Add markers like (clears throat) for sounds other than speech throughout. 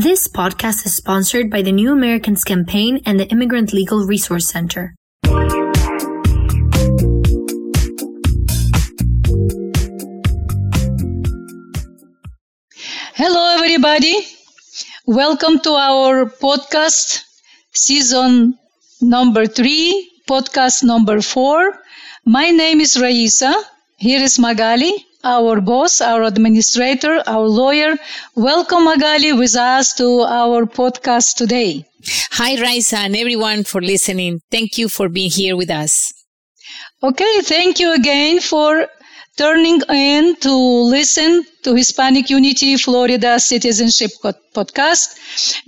This podcast is sponsored by the New Americans Campaign and the Immigrant Legal Resource Center. Hello, everybody. Welcome to our podcast, season number three, podcast number four. My name is Raisa. Here is Magali our boss, our administrator, our lawyer. Welcome, Magali, with us to our podcast today. Hi, Raisa, and everyone for listening. Thank you for being here with us. Okay, thank you again for turning in to listen to Hispanic Unity Florida Citizenship Podcast.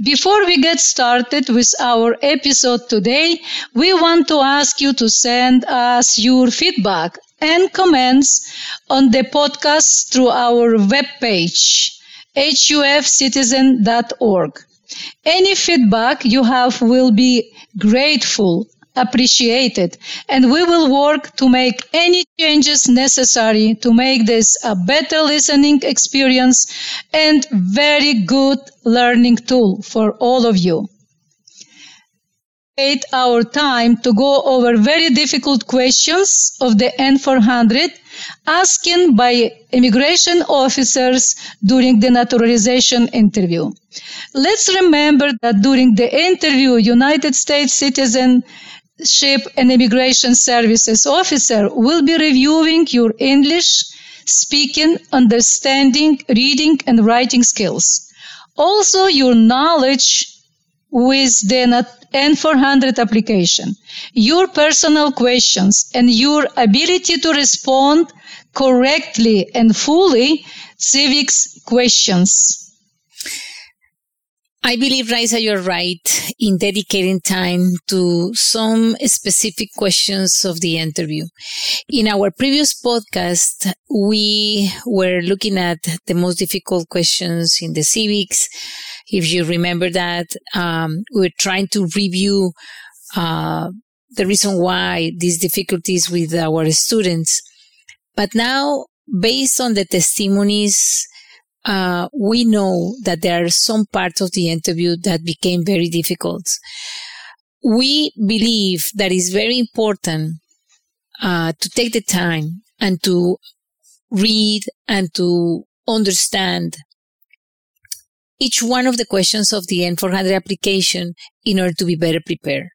Before we get started with our episode today, we want to ask you to send us your feedback and comments on the podcast through our webpage, hufcitizen.org. Any feedback you have will be grateful, appreciated, and we will work to make any changes necessary to make this a better listening experience and very good learning tool for all of you our time to go over very difficult questions of the N400 asked by immigration officers during the naturalization interview. Let's remember that during the interview, United States Citizenship and Immigration Services officer will be reviewing your English, speaking, understanding, reading, and writing skills. Also, your knowledge with the N400 application. Your personal questions and your ability to respond correctly and fully civics questions. I believe, Raisa, you're right in dedicating time to some specific questions of the interview. In our previous podcast, we were looking at the most difficult questions in the civics if you remember that, um, we were trying to review uh, the reason why these difficulties with our students. But now, based on the testimonies, uh, we know that there are some parts of the interview that became very difficult. We believe that it's very important uh, to take the time and to read and to understand each one of the questions of the N400 application in order to be better prepared.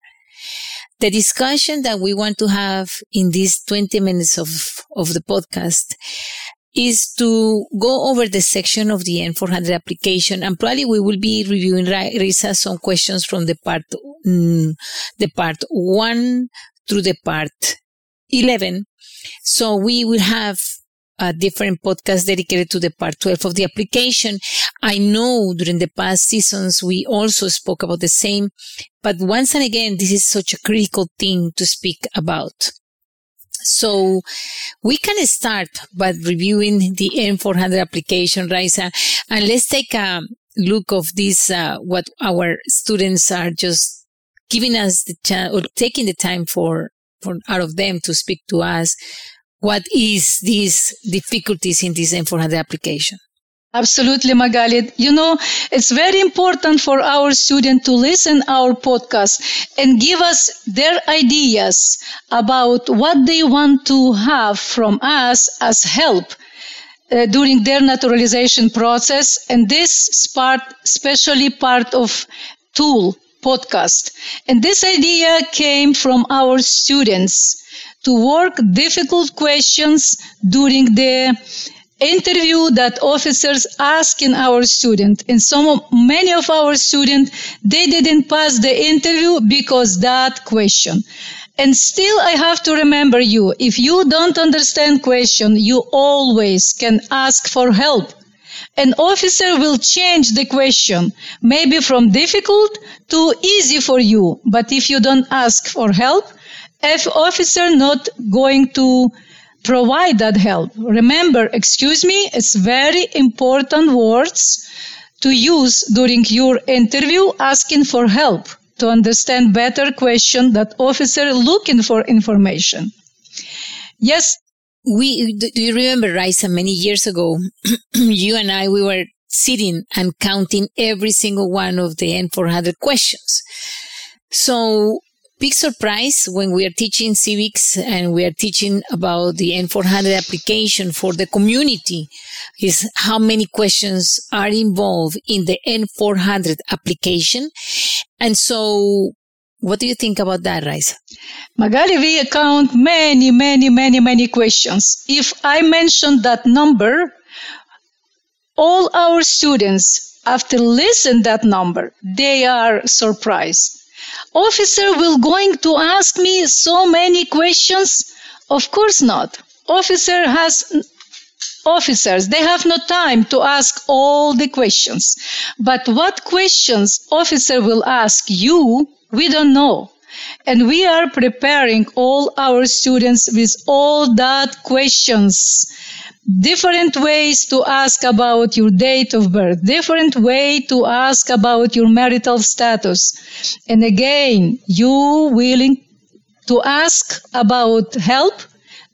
The discussion that we want to have in these 20 minutes of, of the podcast is to go over the section of the N400 application and probably we will be reviewing Raisa some questions from the part, mm, the part one through the part 11. So we will have a different podcast dedicated to the part 12 of the application. I know during the past seasons we also spoke about the same, but once and again, this is such a critical thing to speak about. So we can start by reviewing the N400 application, Raisa, and let's take a look of this, uh, what our students are just giving us the chance or taking the time for, for out of them to speak to us what is these difficulties in this N400 application? Absolutely, Magali. You know, it's very important for our students to listen our podcast and give us their ideas about what they want to have from us as help uh, during their naturalization process. And this is part, especially part of tool podcast. And this idea came from our students to work difficult questions during the interview that officers asking our student. And some many of our students they didn't pass the interview because that question. And still i have to remember you. If you don't understand question you always can ask for help. An officer will change the question maybe from difficult to easy for you. But if you don't ask for help if officer not going to provide that help. Remember, excuse me, it's very important words to use during your interview asking for help to understand better question that officer looking for information. Yes. We, do you remember, Raisa, many years ago, (clears throat) you and I, we were sitting and counting every single one of the N400 questions. So big surprise when we are teaching civics and we are teaching about the N400 application for the community is how many questions are involved in the N400 application. And so what do you think about that, Raisa? Magali, we account many, many, many, many questions. If I mention that number, all our students, after listen that number, they are surprised Officer will going to ask me so many questions? Of course not. Officer has officers they have no time to ask all the questions but what questions officer will ask you we don't know and we are preparing all our students with all that questions different ways to ask about your date of birth, different way to ask about your marital status. And again, you willing to ask about help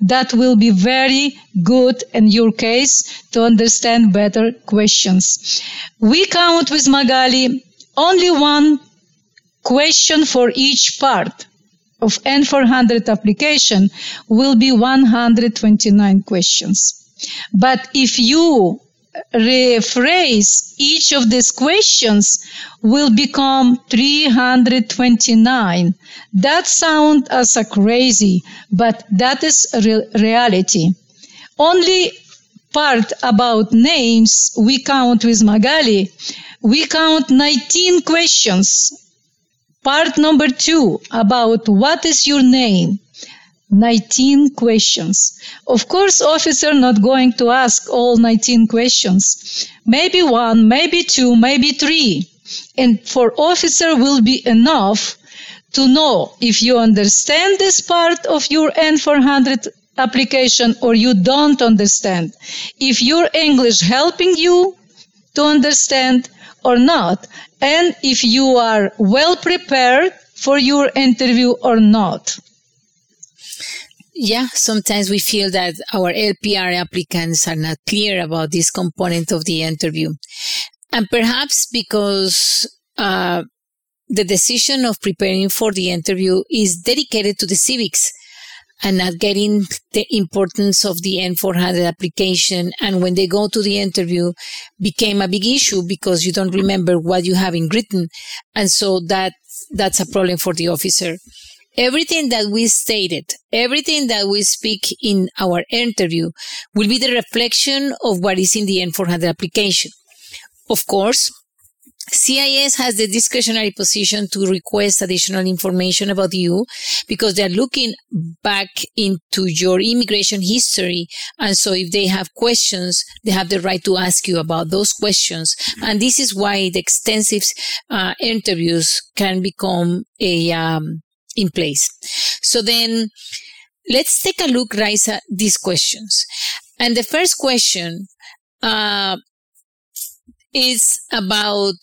that will be very good in your case to understand better questions. We count with Magali only one question for each part of N400 application will be 129 questions. But if you rephrase each of these questions will become 329 that sounds as a crazy but that is re- reality. Only part about names we count with magali. We count 19 questions. Part number 2 about what is your name 19 questions. Of course, officer not going to ask all 19 questions. Maybe one, maybe two, maybe three. And for officer will be enough to know if you understand this part of your N400 application or you don't understand. If your English helping you to understand or not. And if you are well prepared for your interview or not. Yeah, sometimes we feel that our LPR applicants are not clear about this component of the interview. And perhaps because uh, the decision of preparing for the interview is dedicated to the civics and not getting the importance of the N400 application. And when they go to the interview, became a big issue because you don't remember what you have in written. And so that, that's a problem for the officer everything that we stated, everything that we speak in our interview will be the reflection of what is in the N400 application. Of course, CIS has the discretionary position to request additional information about you because they're looking back into your immigration history. And so if they have questions, they have the right to ask you about those questions. And this is why the extensive uh, interviews can become a, um, in place. So then let's take a look, Raisa, these questions. And the first question uh, is about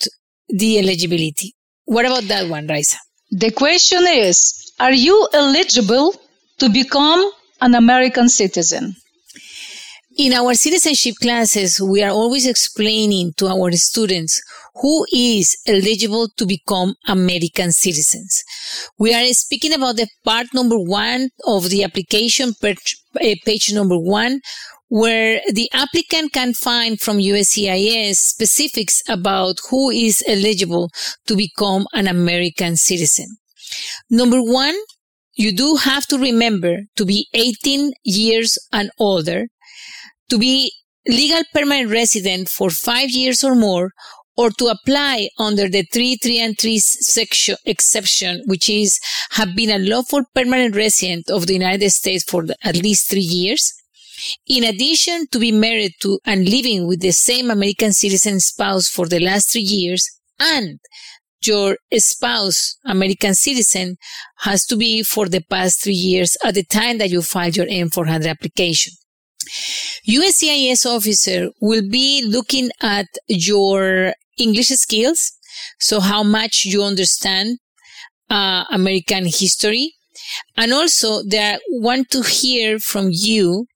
the eligibility. What about that one, Raisa? The question is Are you eligible to become an American citizen? In our citizenship classes, we are always explaining to our students who is eligible to become American citizens. We are speaking about the part number one of the application, page, eh, number one, where the applicant can find from USCIS specifics about who is eligible to become an American citizen. Number one, you do have to remember to be 18 years and older to be legal permanent resident for five years or more, or to apply under the 3, 3 and 3 section exception, which is have been a lawful permanent resident of the United States for at least three years. In addition to be married to and living with the same American citizen spouse for the last three years, and your spouse, American citizen, has to be for the past three years at the time that you filed your N400 application. USCIS officer will be looking at your English skills, so how much you understand uh, American history, and also they want to hear from you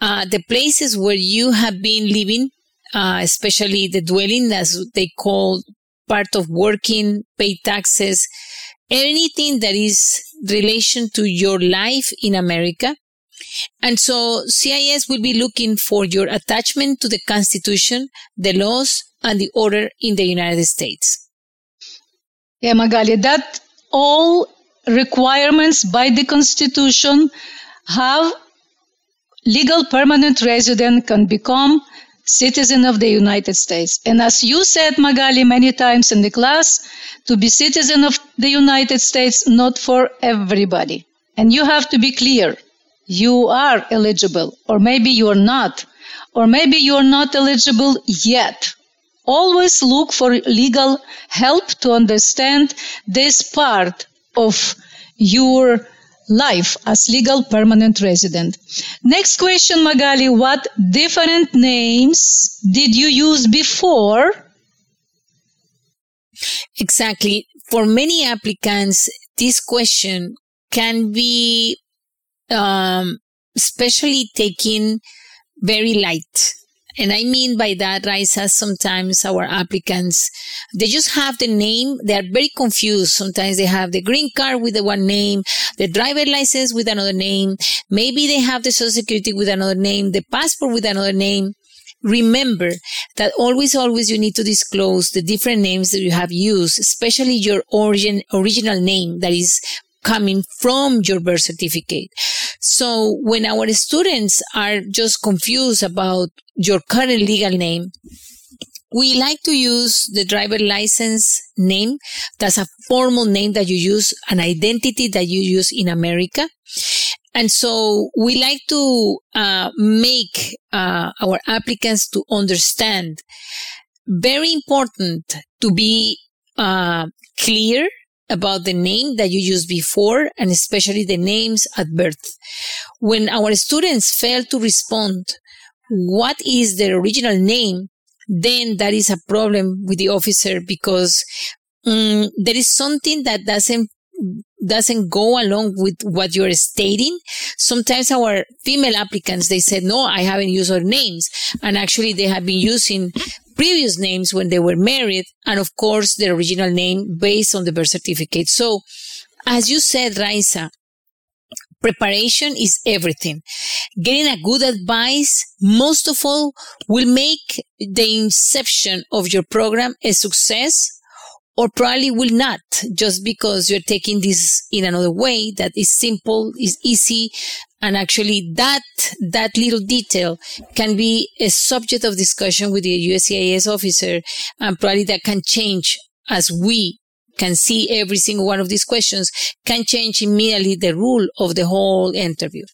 uh, the places where you have been living uh, especially the dwelling, as they call part of working, pay taxes, anything that is relation to your life in America. And so CIS will be looking for your attachment to the Constitution, the laws, and the order in the United States. Yeah, Magali, that all requirements by the Constitution have legal permanent resident can become citizen of the United States. And as you said, Magali, many times in the class, to be citizen of the United States, not for everybody. And you have to be clear. You are eligible, or maybe you are not, or maybe you are not eligible yet. Always look for legal help to understand this part of your life as legal permanent resident. Next question, Magali. What different names did you use before? Exactly. For many applicants, this question can be um, especially taken very light. And I mean by that, Raisa, sometimes our applicants, they just have the name. They are very confused. Sometimes they have the green card with the one name, the driver license with another name. Maybe they have the social security with another name, the passport with another name. Remember that always, always you need to disclose the different names that you have used, especially your origin, original name that is coming from your birth certificate. So when our students are just confused about your current legal name, we like to use the driver license name. That's a formal name that you use, an identity that you use in America. And so we like to uh, make uh, our applicants to understand. Very important to be uh, clear about the name that you used before and especially the names at birth. When our students fail to respond, what is their original name? Then that is a problem with the officer because um, there is something that doesn't doesn't go along with what you're stating. Sometimes our female applicants, they said, no, I haven't used our names. And actually they have been using previous names when they were married, and of course their original name based on the birth certificate. So, as you said, Raisa, preparation is everything. Getting a good advice, most of all, will make the inception of your program a success or probably will not just because you're taking this in another way that is simple, is easy. And actually that, that little detail can be a subject of discussion with the USCIS officer and probably that can change as we can see every single one of these questions can change immediately the rule of the whole interview.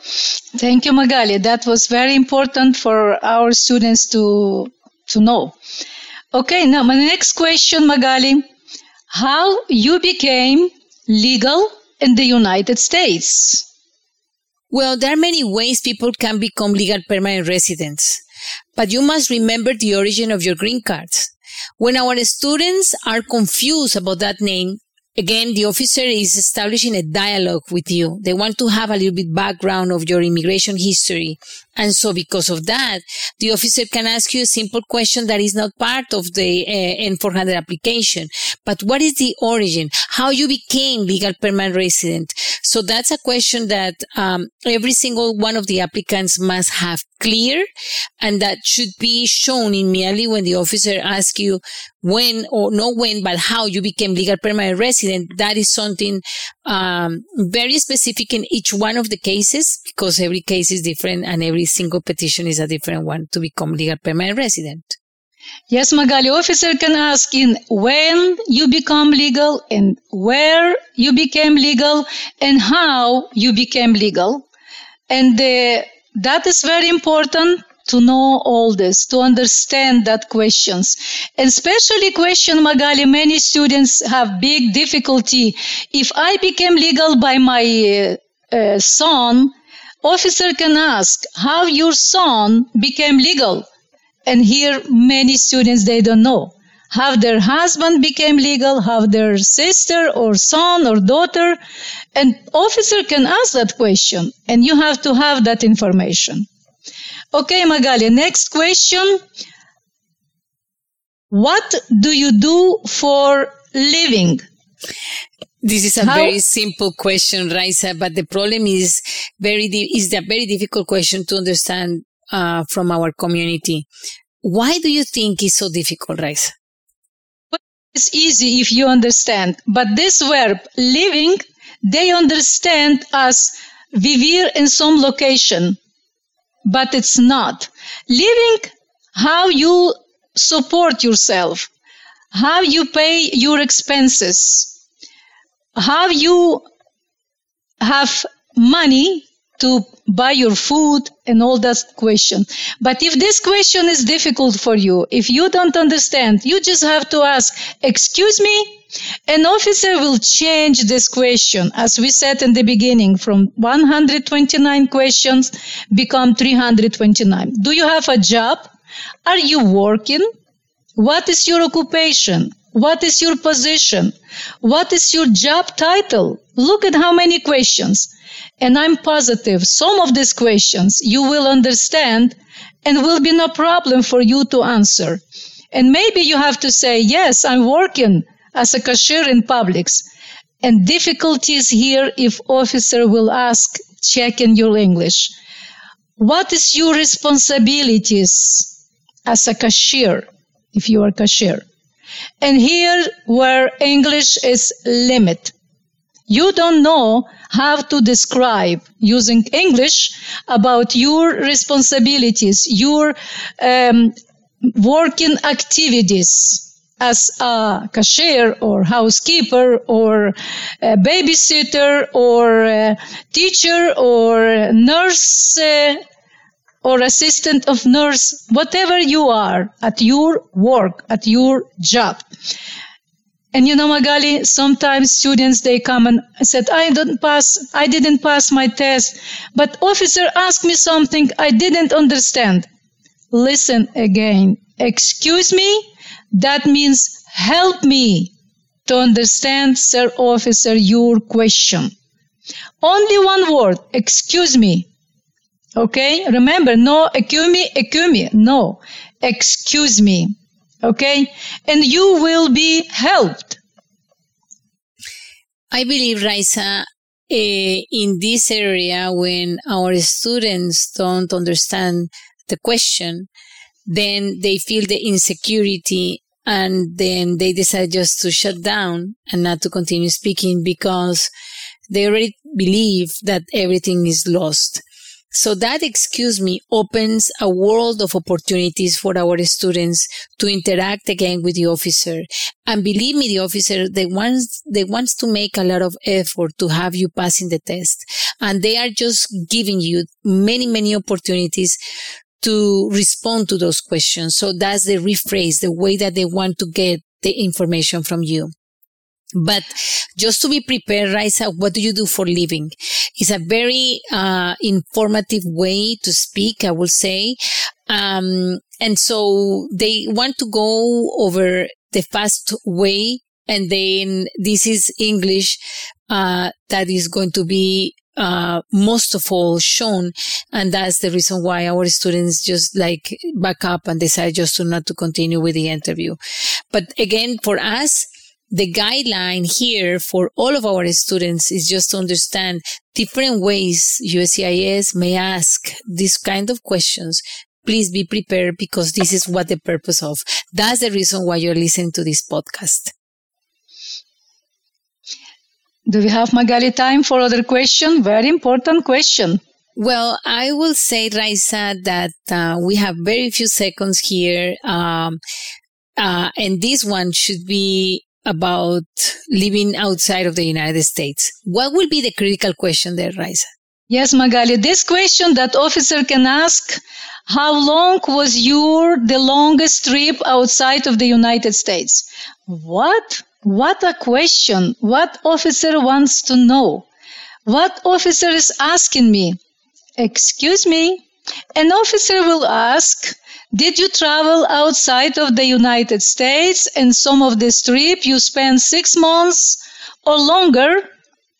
Thank you, Magali. That was very important for our students to, to know. Okay, now my next question, Magali. How you became legal in the United States? Well, there are many ways people can become legal permanent residents, but you must remember the origin of your green cards. When our students are confused about that name, again, the officer is establishing a dialogue with you. They want to have a little bit background of your immigration history. And so because of that, the officer can ask you a simple question that is not part of the uh, N400 application. But what is the origin? How you became legal permanent resident? So that's a question that um, every single one of the applicants must have clear and that should be shown immediately when the officer asks you when or not when, but how you became legal permanent resident. That is something um, very specific in each one of the cases because every case is different and every single petition is a different one to become legal permanent resident. Yes, Magali, officer can ask in when you become legal and where you became legal and how you became legal. And uh, that is very important to know all this, to understand that questions. And especially question, Magali, many students have big difficulty. If I became legal by my uh, uh, son, officer can ask how your son became legal. And here many students, they don't know how their husband became legal, how their sister or son or daughter. And officer can ask that question and you have to have that information. Okay, Magali, next question. What do you do for living? This is a How? very simple question, Raisa, but the problem is very is a very difficult question to understand uh, from our community. Why do you think it's so difficult, Raisa? It's easy if you understand, but this verb living, they understand as vivir in some location, but it's not. Living, how you support yourself, how you pay your expenses, how you have money to buy your food and all that question. But if this question is difficult for you, if you don't understand, you just have to ask, excuse me? An officer will change this question, as we said in the beginning, from 129 questions become 329. Do you have a job? Are you working? What is your occupation? What is your position? What is your job title? Look at how many questions. And I'm positive some of these questions you will understand and will be no problem for you to answer. And maybe you have to say, yes, I'm working as a cashier in Publix. And difficulties here if officer will ask, check in your English. What is your responsibilities as a cashier if you are cashier? And here where English is limit. You don't know how to describe using English about your responsibilities, your um, working activities as a cashier or housekeeper or babysitter or teacher or nurse uh, or assistant of nurse, whatever you are at your work, at your job. And you know, Magali, sometimes students, they come and said, I didn't pass, I didn't pass my test, but officer asked me something I didn't understand. Listen again. Excuse me? That means help me to understand, sir officer, your question. Only one word. Excuse me. Okay? Remember, no, excuse me, excuse me. No. Excuse me. Okay? And you will be helped. I believe, Raisa, uh, in this area, when our students don't understand the question, then they feel the insecurity and then they decide just to shut down and not to continue speaking because they already believe that everything is lost. So that, excuse me, opens a world of opportunities for our students to interact again with the officer. And believe me, the officer, they wants, they wants to make a lot of effort to have you passing the test. And they are just giving you many, many opportunities to respond to those questions. So that's the rephrase, the way that they want to get the information from you. But just to be prepared, Raisa, what do you do for living? It's a very uh, informative way to speak, I will say. Um, and so they want to go over the fast way. And then this is English, uh, that is going to be uh, most of all shown. And that's the reason why our students just like back up and decide just to not to continue with the interview. But again, for us, the guideline here for all of our students is just to understand different ways USCIS may ask these kind of questions. Please be prepared because this is what the purpose of. That's the reason why you're listening to this podcast. Do we have Magali time for other question? Very important question. Well, I will say, Raisa, that uh, we have very few seconds here. Um, uh, and this one should be about living outside of the United States. What will be the critical question there, Raisa? Yes, Magali. This question that officer can ask, how long was your the longest trip outside of the United States? What? What a question. What officer wants to know? What officer is asking me? Excuse me? An officer will ask, did you travel outside of the United States and some of this trip you spent six months or longer?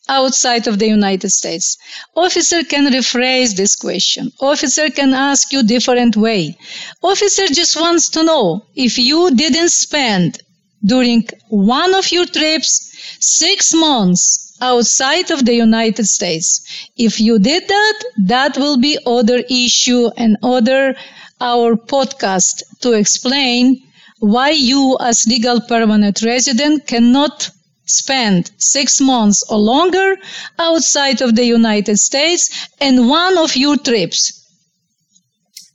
outside of the United States. Officer can rephrase this question. Officer can ask you different way. Officer just wants to know if you didn't spend during one of your trips six months outside of the United States. If you did that, that will be other issue and other our podcast to explain why you as legal permanent resident cannot spend six months or longer outside of the United States and one of your trips.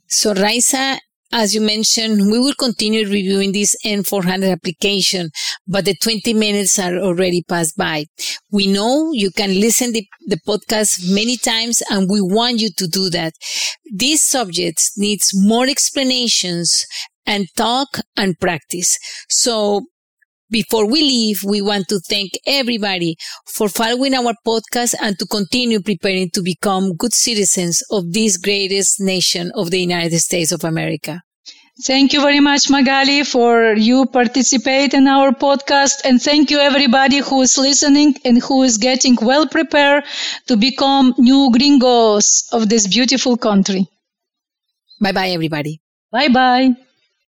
So, Raisa, as you mentioned, we will continue reviewing this N400 application, but the 20 minutes are already passed by. We know you can listen the, the podcast many times and we want you to do that. This subject needs more explanations and talk and practice. So before we leave, we want to thank everybody for following our podcast and to continue preparing to become good citizens of this greatest nation of the United States of America. Thank you very much, Magali, for you participate in our podcast. And thank you everybody who is listening and who is getting well prepared to become new gringos of this beautiful country. Bye bye, everybody. Bye bye.